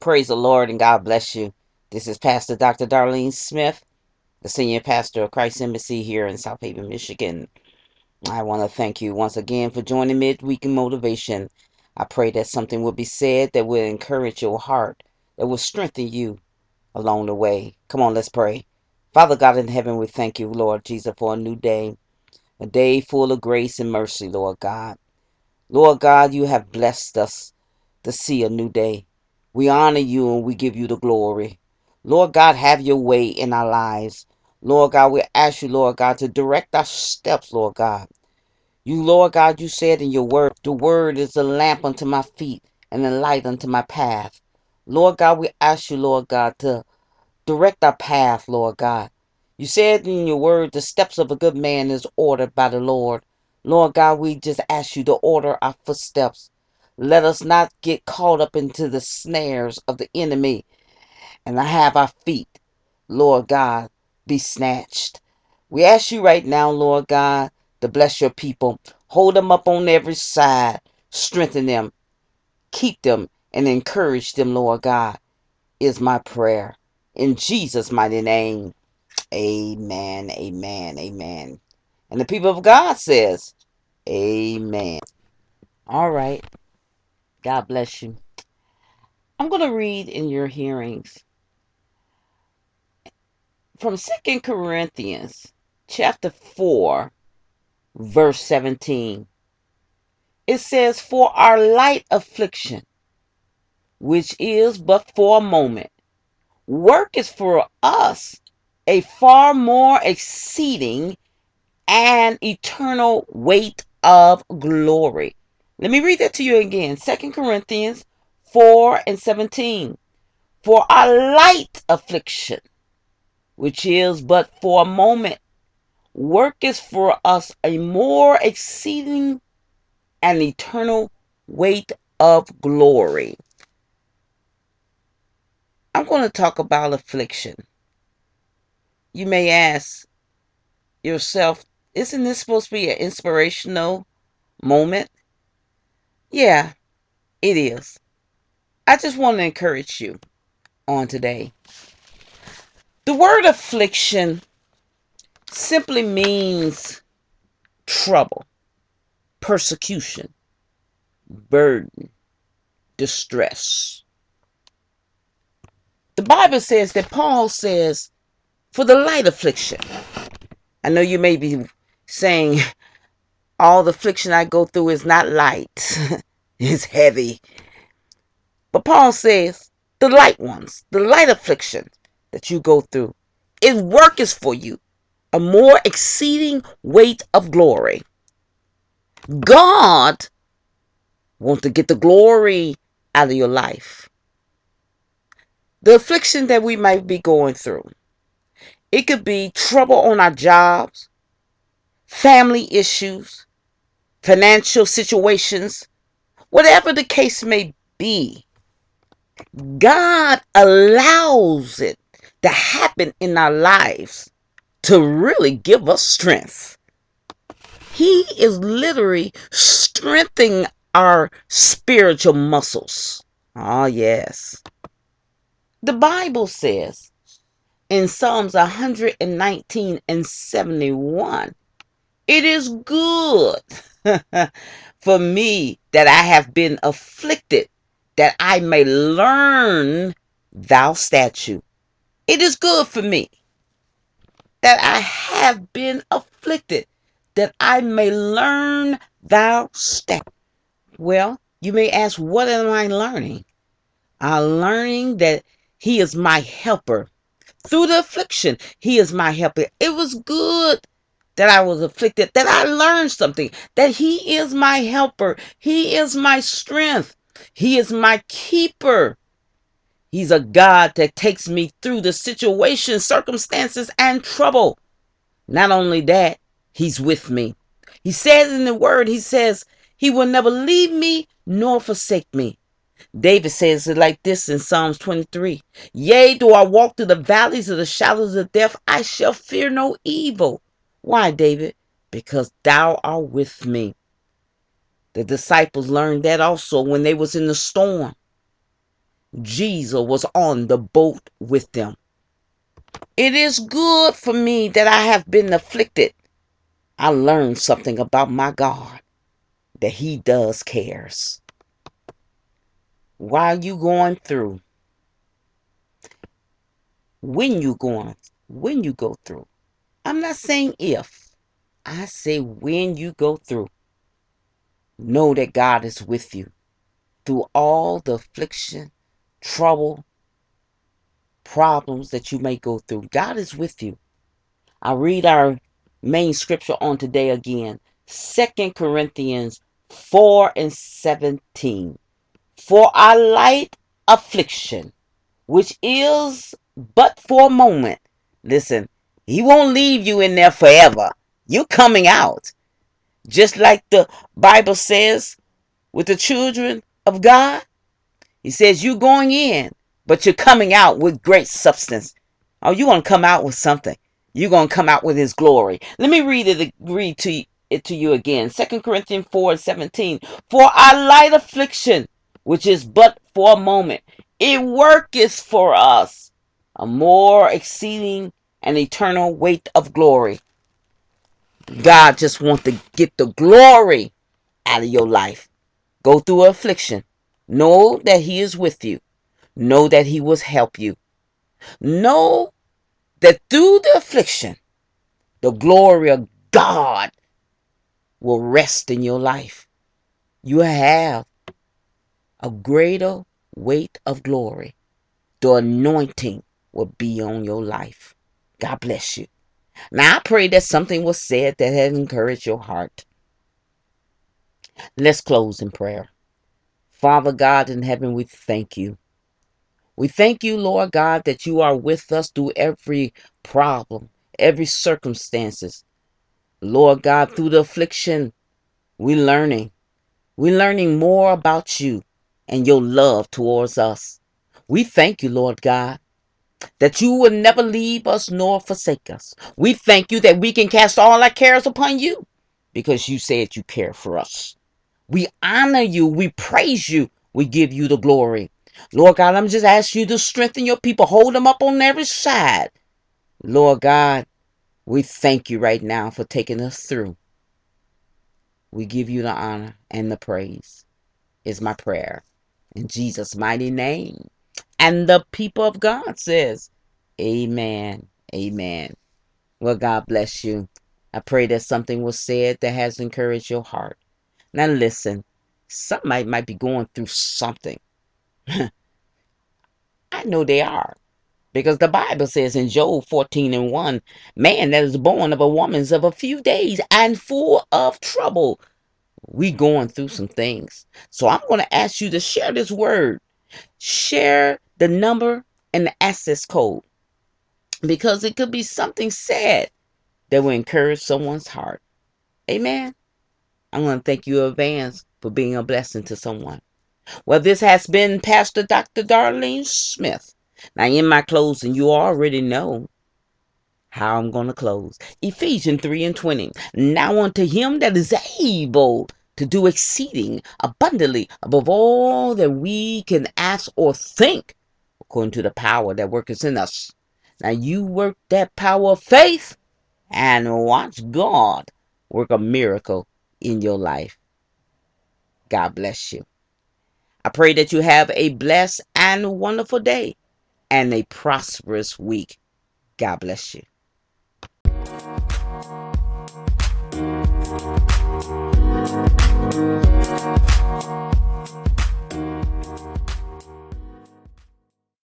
Praise the Lord and God bless you. This is Pastor Dr. Darlene Smith, the senior pastor of Christ Embassy here in South Haven, Michigan. I want to thank you once again for joining Midweek in Motivation. I pray that something will be said that will encourage your heart, that will strengthen you along the way. Come on, let's pray. Father God in heaven, we thank you, Lord Jesus, for a new day, a day full of grace and mercy, Lord God. Lord God, you have blessed us to see a new day. We honor you and we give you the glory. Lord God, have your way in our lives. Lord God, we ask you, Lord God, to direct our steps, Lord God. You, Lord God, you said in your word, the word is a lamp unto my feet and a light unto my path. Lord God, we ask you, Lord God, to direct our path, Lord God. You said in your word, the steps of a good man is ordered by the Lord. Lord God, we just ask you to order our footsteps. Let us not get caught up into the snares of the enemy and have our feet, Lord God, be snatched. We ask you right now, Lord God, to bless your people. Hold them up on every side. Strengthen them. Keep them and encourage them, Lord God, is my prayer. In Jesus' mighty name, amen, amen, amen. And the people of God says, amen. All right. God bless you. I'm going to read in your hearings from Second Corinthians chapter 4, verse 17. It says, For our light affliction, which is but for a moment, work is for us a far more exceeding and eternal weight of glory. Let me read that to you again. Second Corinthians 4 and 17. For our light affliction, which is but for a moment, worketh for us a more exceeding and eternal weight of glory. I'm going to talk about affliction. You may ask yourself, isn't this supposed to be an inspirational moment? Yeah, it is. I just want to encourage you on today. The word affliction simply means trouble, persecution, burden, distress. The Bible says that Paul says, for the light affliction. I know you may be saying, all the affliction I go through is not light, it's heavy. But Paul says, the light ones, the light affliction that you go through, it worketh for you a more exceeding weight of glory. God wants to get the glory out of your life. The affliction that we might be going through. It could be trouble on our jobs, family issues, financial situations, whatever the case may be. God allows it to happen in our lives to really give us strength. He is literally strengthening our spiritual muscles. Oh, yes. The Bible says in Psalms 119 and 71 it is good for me that I have been afflicted, that I may learn thou statute. It is good for me that I have been afflicted, that I may learn thou statute. Well, you may ask, what am I learning? I'm learning that he is my helper. Through the affliction, he is my helper. It was good that I was afflicted, that I learned something, that he is my helper. He is my strength. He is my keeper. He's a God that takes me through the situations, circumstances, and trouble. Not only that, He's with me. He says in the Word, He says, He will never leave me nor forsake me. David says it like this in Psalms 23 Yea, do I walk through the valleys of the shadows of death, I shall fear no evil. Why, David? Because thou art with me. The disciples learned that also when they was in the storm. Jesus was on the boat with them. It is good for me that I have been afflicted. I learned something about my God that He does cares. While you going through, when you going, when you go through. I'm not saying if. I say when you go through. Know that God is with you through all the affliction, trouble, problems that you may go through. God is with you. I read our main scripture on today again. Second Corinthians 4 and 17. For our light affliction, which is but for a moment. Listen, he won't leave you in there forever. You're coming out. Just like the Bible says with the children of God, he says, You're going in, but you're coming out with great substance. Oh, you're going to come out with something. You're going to come out with his glory. Let me read it, read to it to you again. Second Corinthians 4 17. For our light affliction, which is but for a moment, it worketh for us a more exceeding and eternal weight of glory. God just wants to get the glory out of your life. Go through affliction. Know that He is with you. Know that He will help you. Know that through the affliction, the glory of God will rest in your life. You have a greater weight of glory. The anointing will be on your life. God bless you. Now, I pray that something was said that has encouraged your heart. Let's close in prayer. Father God in heaven, we thank you. We thank you, Lord God, that you are with us through every problem, every circumstances. Lord God, through the affliction, we're learning. We're learning more about you and your love towards us. We thank you, Lord God, that you will never leave us nor forsake us. We thank you that we can cast all our cares upon you because you said you care for us. We honor you. We praise you. We give you the glory. Lord God, I'm just asking you to strengthen your people. Hold them up on every side. Lord God, we thank you right now for taking us through. We give you the honor and the praise, is my prayer. In Jesus' mighty name. And the people of God says, Amen. Amen. Well, God bless you. I pray that something was said that has encouraged your heart. Now listen, somebody might be going through something. I know they are. Because the Bible says in Job 14 and 1, man that is born of a woman's of a few days and full of trouble. We going through some things. So I'm going to ask you to share this word. Share the number and the access code. Because it could be something sad that will encourage someone's heart. Amen. I'm going to thank you in advance for being a blessing to someone. Well, this has been Pastor Dr. Darlene Smith. Now, in my closing, you already know how I'm going to close. Ephesians 3 and 20. Now unto him that is able to do exceeding abundantly above all that we can ask or think, according to the power that worketh in us. Now you work that power of faith and watch God work a miracle in your life. God bless you. I pray that you have a blessed and wonderful day and a prosperous week. God bless you.